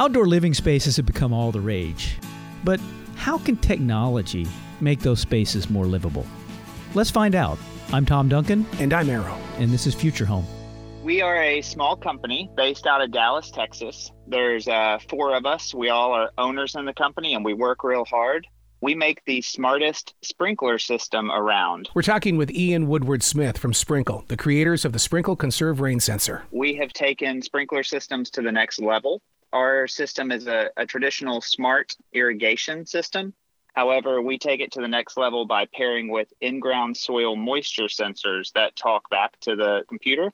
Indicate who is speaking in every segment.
Speaker 1: Outdoor living spaces have become all the rage. But how can technology make those spaces more livable? Let's find out. I'm Tom Duncan.
Speaker 2: And I'm Arrow.
Speaker 1: And this is Future Home.
Speaker 3: We are a small company based out of Dallas, Texas. There's uh, four of us. We all are owners in the company and we work real hard. We make the smartest sprinkler system around.
Speaker 2: We're talking with Ian Woodward Smith from Sprinkl, the creators of the Sprinkl Conserve Rain Sensor.
Speaker 3: We have taken sprinkler systems to the next level. Our system is a, a traditional smart irrigation system. However, we take it to the next level by pairing with in ground soil moisture sensors that talk back to the computer.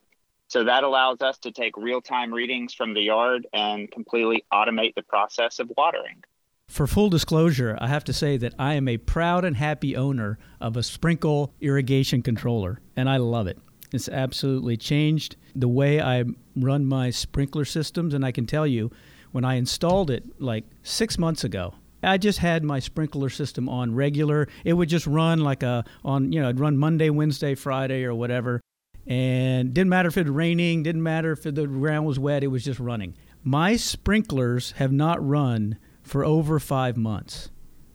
Speaker 3: So that allows us to take real time readings from the yard and completely automate the process of watering.
Speaker 1: For full disclosure, I have to say that I am a proud and happy owner of a Sprinkl irrigation controller, and I love it. It's absolutely changed the way I run my sprinkler systems, and I can tell you, when I installed it like six months ago, I just had my sprinkler system on regular. It would just run like a on you know it'd run Monday, Wednesday, Friday, or whatever, and didn't matter if it was raining, didn't matter if the ground was wet. It was just running. My sprinklers have not run for over five months.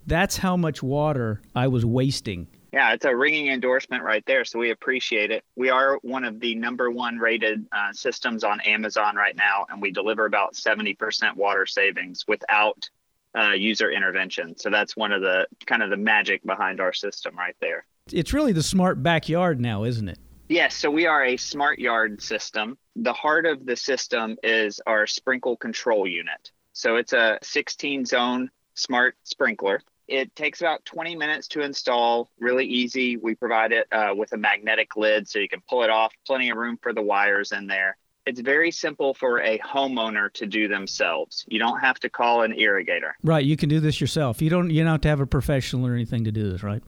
Speaker 1: That's how much water I was wasting.
Speaker 3: Yeah, it's a ringing endorsement right there. So we appreciate it. We are one of the number one rated uh, systems on Amazon right now, and we deliver about 70% water savings without uh, user intervention. So that's one of the kind of the magic behind our system right there.
Speaker 1: It's really the smart backyard now, isn't it?
Speaker 3: Yes, so we are a smart yard system. The heart of the system is our Sprinkl control unit. So it's a 16 zone smart sprinkler. It takes about 20 minutes to install, really easy. We provide it uh, with a magnetic lid so you can pull it off, plenty of room for the wires in there. It's very simple for a homeowner to do themselves. You don't have to call an irrigator.
Speaker 1: Right, you can do this yourself. You don't you don't have to have a professional or anything to do this, right?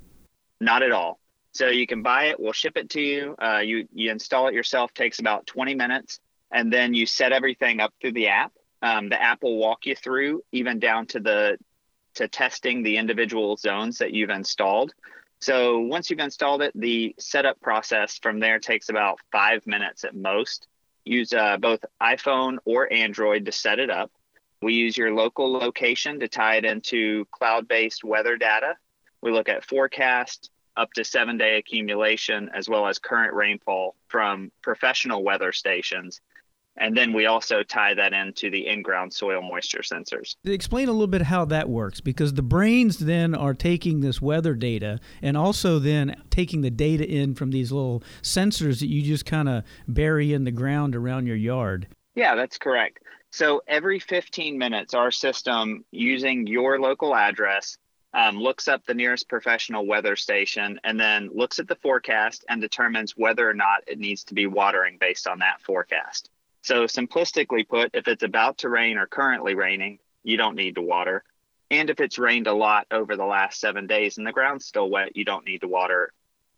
Speaker 3: Not at all. So you can buy it. We'll ship it to you. Uh, you you install it yourself. Takes about 20 minutes, and then you set everything up through the app. Um, the app will walk you through, even down to the to testing the individual zones that you've installed. So once you've installed it, the setup process from there takes about five minutes at most. Use uh, both iPhone or Android to set it up. We use your local location to tie it into cloud based weather data. We look at forecast, up to seven day accumulation, as well as current rainfall from professional weather stations. And then we also tie that into the in ground soil moisture sensors.
Speaker 1: Explain a little bit how that works because the brains then are taking this weather data and also then taking the data in from these little sensors that you just kind of bury in the ground around your yard.
Speaker 3: Yeah, that's correct. So every 15 minutes, our system, using your local address, um, looks up the nearest professional weather station and then looks at the forecast and determines whether or not it needs to be watering based on that forecast. So, simplistically put, if it's about to rain or currently raining, you don't need to water. And if it's rained a lot over the last seven days and the ground's still wet, you don't need to water.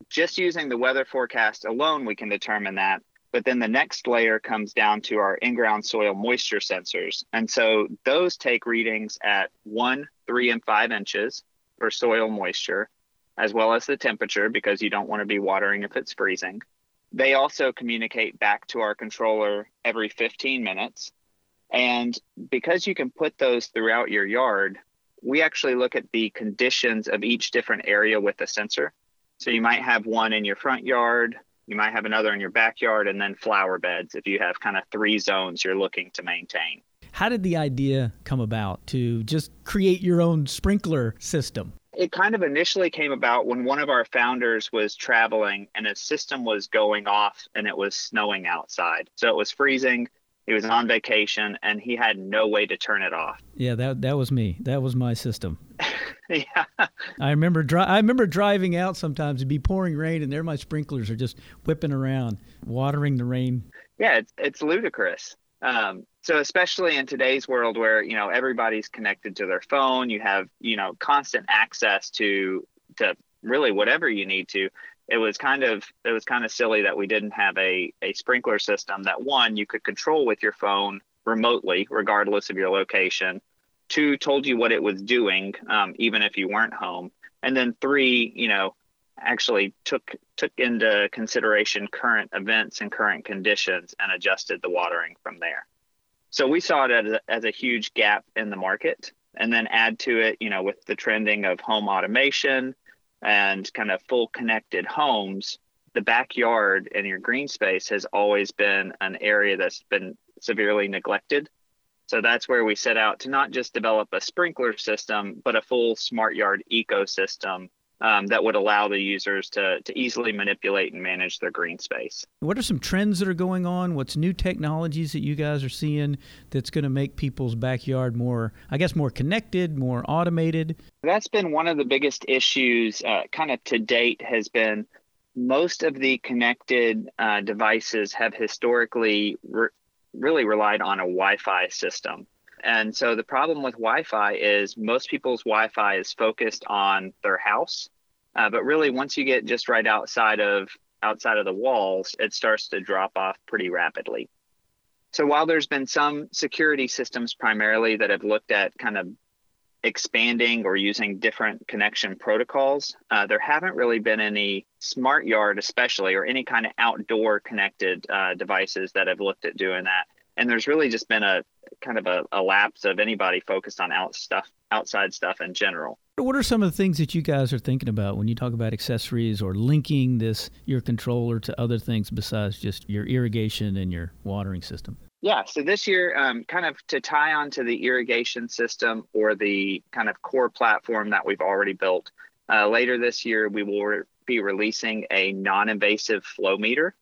Speaker 3: Just using the weather forecast alone, we can determine that. But then the next layer comes down to our in ground soil moisture sensors. And so those take readings at one, three, and five inches for soil moisture, as well as the temperature, because you don't want to be watering if it's freezing. They also communicate back to our controller every 15 minutes. And because you can put those throughout your yard, we actually look at the conditions of each different area with the sensor. So you might have one in your front yard, you might have another in your backyard, and then flower beds if you have kind of three zones you're looking to maintain.
Speaker 1: How did the idea come about to just create your own sprinkler system?
Speaker 3: It kind of initially came about when one of our founders was traveling and his system was going off and it was snowing outside. So it was freezing. He was on vacation and he had no way to turn it off.
Speaker 1: Yeah, that that was me. That was my system.
Speaker 3: yeah.
Speaker 1: I remember dri- I remember driving out sometimes it'd be pouring rain and there my sprinklers are just whipping around, watering the rain.
Speaker 3: Yeah, it's it's ludicrous. Um, so especially in today's world where you know everybody's connected to their phone, you have you know constant access to to really whatever you need to. It was kind of it was kind of silly that we didn't have a a sprinkler system that one you could control with your phone remotely, regardless of your location. Two told you what it was doing, um, even if you weren't home, and then three, you know, actually took took into consideration current events and current conditions and adjusted the watering from there. So we saw it as a, as a huge gap in the market. And then add to it, you know, with the trending of home automation and kind of full connected homes, the backyard and your green space has always been an area that's been severely neglected. So that's where we set out to not just develop a sprinkler system, but a full smart yard ecosystem um, that would allow the users to, to easily manipulate and manage their green space.
Speaker 1: What are some trends that are going on? What's new technologies that you guys are seeing that's going to make people's backyard more, I guess, more connected, more automated?
Speaker 3: That's been one of the biggest issues, uh, kind of to date, has been most of the connected uh, devices have historically re- really relied on a Wi Fi system. And so the problem with Wi Fi is most people's Wi Fi is focused on their house. Uh, but really, once you get just right outside of outside of the walls, it starts to drop off pretty rapidly. So while there's been some security systems primarily that have looked at kind of expanding or using different connection protocols, uh, there haven't really been any smart yard, especially, or any kind of outdoor connected uh, devices that have looked at doing that. And there's really just been a kind of a, a lapse of anybody focused on out stuff, outside stuff in general.
Speaker 1: What are some of the things that you guys are thinking about when you talk about accessories or linking this your controller to other things besides just your irrigation and your watering system?
Speaker 3: Yeah, so this year, um, kind of to tie onto the irrigation system or the kind of core platform that we've already built, uh, later this year we will re- be releasing a non invasive flow meter.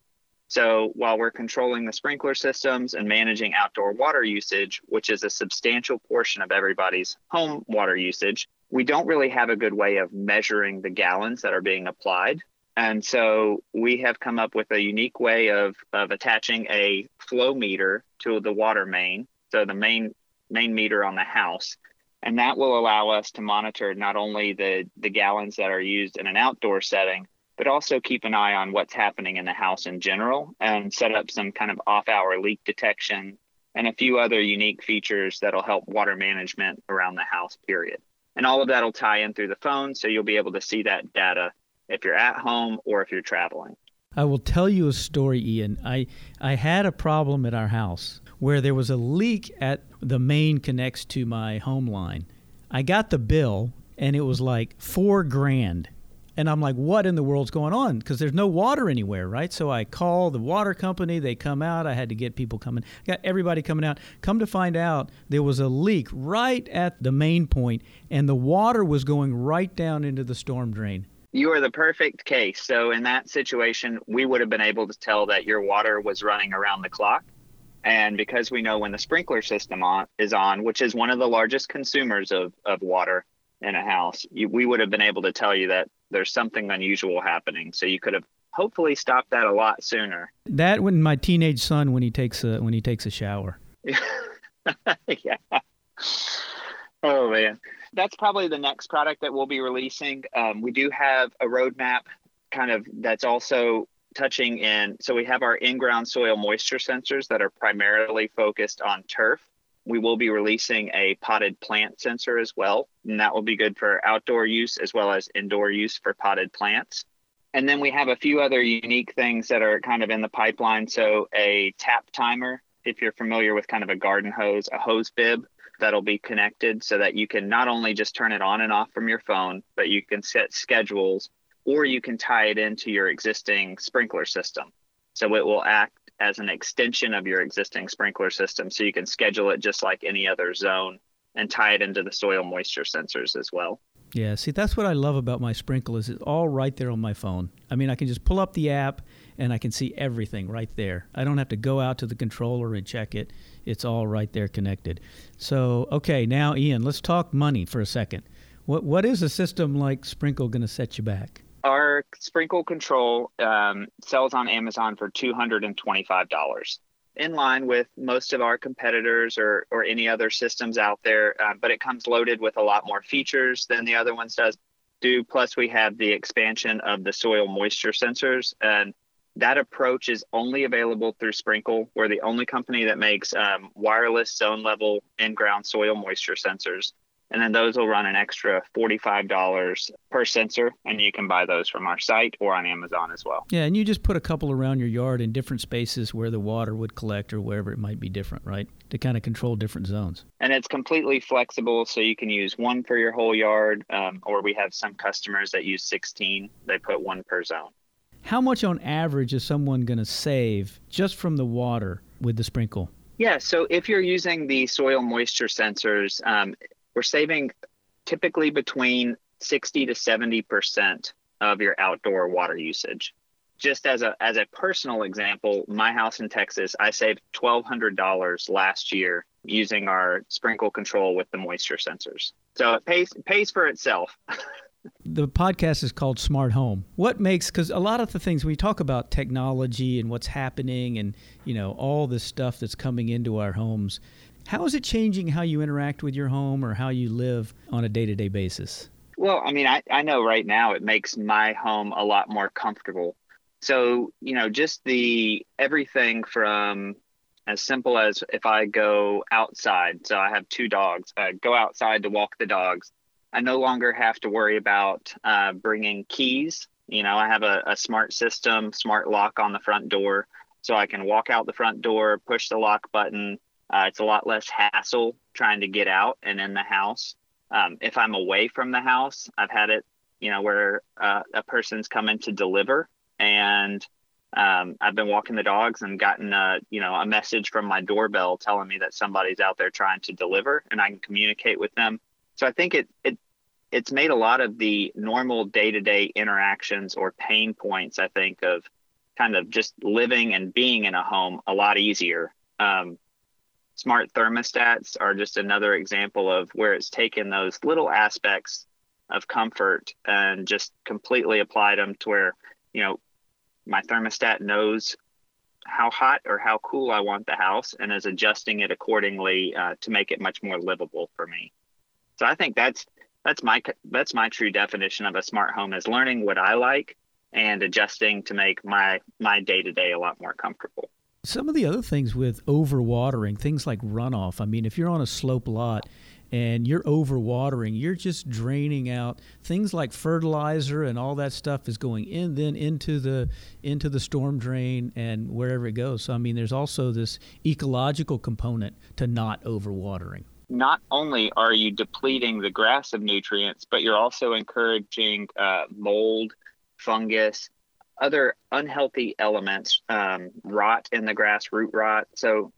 Speaker 3: So while we're controlling the sprinkler systems and managing outdoor water usage, which is a substantial portion of everybody's home water usage, we don't really have a good way of measuring the gallons that are being applied. And so we have come up with a unique way of, of attaching a flow meter to the water main, so the main main meter on the house. And that will allow us to monitor not only the, the gallons that are used in an outdoor setting, but also keep an eye on what's happening in the house in general and set up some kind of off hour leak detection and a few other unique features that'll help water management around the house, period. And all of that will tie in through the phone, so you'll be able to see that data if you're at home or if you're traveling.
Speaker 1: I will tell you a story, Ian. I, I had a problem at our house where there was a leak at the main connects to my home line. I got the bill and it was like four grand and I'm like, what in the world's going on? Because there's no water anywhere, right? So I call the water company. They come out. I had to get people coming. got everybody coming out. Come to find out, there was a leak right at the main point, and the water was going right down into the storm drain.
Speaker 3: You are the perfect case. So in that situation, we would have been able to tell that your water was running around the clock. And because we know when the sprinkler system on, is on, which is one of the largest consumers of, of water in a house, you, we would have been able to tell you that there's something unusual happening. So you could have hopefully stopped that a lot sooner.
Speaker 1: That when my teenage son when he takes a when he takes a shower.
Speaker 3: yeah. Oh man, that's probably the next product that we'll be releasing. Um, we do have a roadmap, kind of that's also touching in. So we have our in-ground soil moisture sensors that are primarily focused on turf we will be releasing a potted plant sensor as well, and that will be good for outdoor use as well as indoor use for potted plants. And then we have a few other unique things that are kind of in the pipeline. So, a tap timer, if you're familiar with kind of a garden hose, a hose bib that'll be connected so that you can not only just turn it on and off from your phone, but you can set schedules or you can tie it into your existing sprinkler system. So, it will act as an extension of your existing sprinkler system. So you can schedule it just like any other zone and tie it into the soil moisture sensors as well.
Speaker 1: Yeah, see, that's what I love about my sprinklers. It's all right there on my phone. I mean, I can just pull up the app and I can see everything right there. I don't have to go out to the controller and check it. It's all right there connected. So, okay, now Ian, let's talk money for a second. What what is a system like Sprinkl going to set you back?
Speaker 3: Our Sprinkl control um, sells on Amazon for $225, in line with most of our competitors or, or any other systems out there. Uh, but it comes loaded with a lot more features than the other ones does do. Plus, we have the expansion of the soil moisture sensors. And that approach is only available through Sprinkl. We're the only company that makes um, wireless zone level in ground soil moisture sensors and then those will run an extra $45 per sensor and you can buy those from our site or on amazon as well.
Speaker 1: Yeah and you just put a couple around your yard in different spaces where the water would collect or wherever it might be different right? To kind of control different zones.
Speaker 3: And it's completely flexible so you can use one for your whole yard um, or we have some customers that use 16 they put one per zone.
Speaker 1: How much on average is someone going to save just from the water with the Sprinkl?
Speaker 3: Yeah, so if you're using the soil moisture sensors, um, we're saving typically between 60 to 70 percent of your outdoor water usage. Just as a as a personal example, my house in Texas, I saved twelve hundred dollars last year using our Sprinkl control with the moisture sensors. So it pays pays for itself.
Speaker 1: the podcast is called Smart Home. What makes because a lot of the things we talk about technology and what's happening and you know all this stuff that's coming into our homes how is it changing how you interact with your home or how you live on a day to day basis?
Speaker 3: Well, I mean, I, I know right now it makes my home a lot more comfortable. So, you know, just the everything from as simple as if I go outside, so I have two dogs, I go outside to walk the dogs. I no longer have to worry about uh, bringing keys. You know, I have a, a smart system, smart lock on the front door. So I can walk out the front door, push the lock button, uh, it's a lot less hassle trying to get out and in the house. Um, if I'm away from the house, I've had it, you know, where uh, a person's coming to deliver and um, I've been walking the dogs and gotten a, you know, a message from my doorbell telling me that somebody's out there trying to deliver and I can communicate with them. So I think it, it, it's made a lot of the normal day-to-day interactions or pain points, I think, of kind of just living and being in a home a lot easier. Um, smart thermostats are just another example of where it's taken those little aspects of comfort and just completely applied them to where you know my thermostat knows how hot or how cool I want the house and is adjusting it accordingly uh, to make it much more livable for me. So I think that's that's my that's my true definition of a smart home is learning what I like and adjusting to make my my day to day a lot more comfortable.
Speaker 1: Some of the other things with overwatering, things like runoff. I mean, if you're on a slope lot and you're overwatering, you're just draining out things like fertilizer and all that stuff is going in then into the into the storm drain and wherever it goes. So I mean, there's also this ecological component to not overwatering.
Speaker 3: Not only are you depleting the grass of nutrients, but you're also encouraging uh, mold, fungus, other unhealthy elements, um, rot in the grass, root rot. So,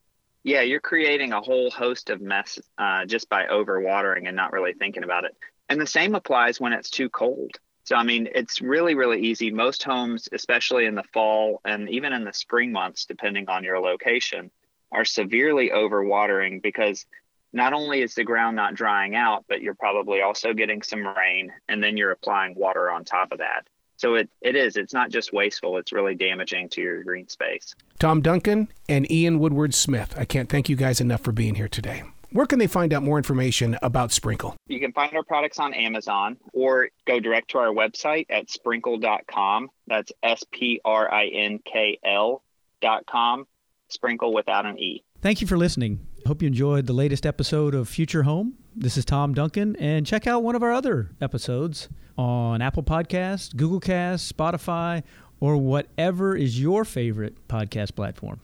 Speaker 3: yeah, you're creating a whole host of mess uh, just by overwatering and not really thinking about it. And the same applies when it's too cold. So, I mean, it's really, really easy. Most homes, especially in the fall and even in the spring months, depending on your location, are severely overwatering because not only is the ground not drying out, but you're probably also getting some rain and then you're applying water on top of that. So it, it is. It's not just wasteful. It's really damaging to your green space.
Speaker 2: Tom Duncan and Ian Woodward Smith. I can't thank you guys enough for being here today. Where can they find out more information about Sprinkl?
Speaker 3: You can find our products on Amazon or go direct to our website at sprinkl.com. That's S P R I N K L.com. Sprinkl without an E.
Speaker 1: Thank you for listening. Hope you enjoyed the latest episode of Future Home. This is Tom Duncan, and check out one of our other episodes on Apple Podcasts, Google Cast, Spotify, or whatever is your favorite podcast platform.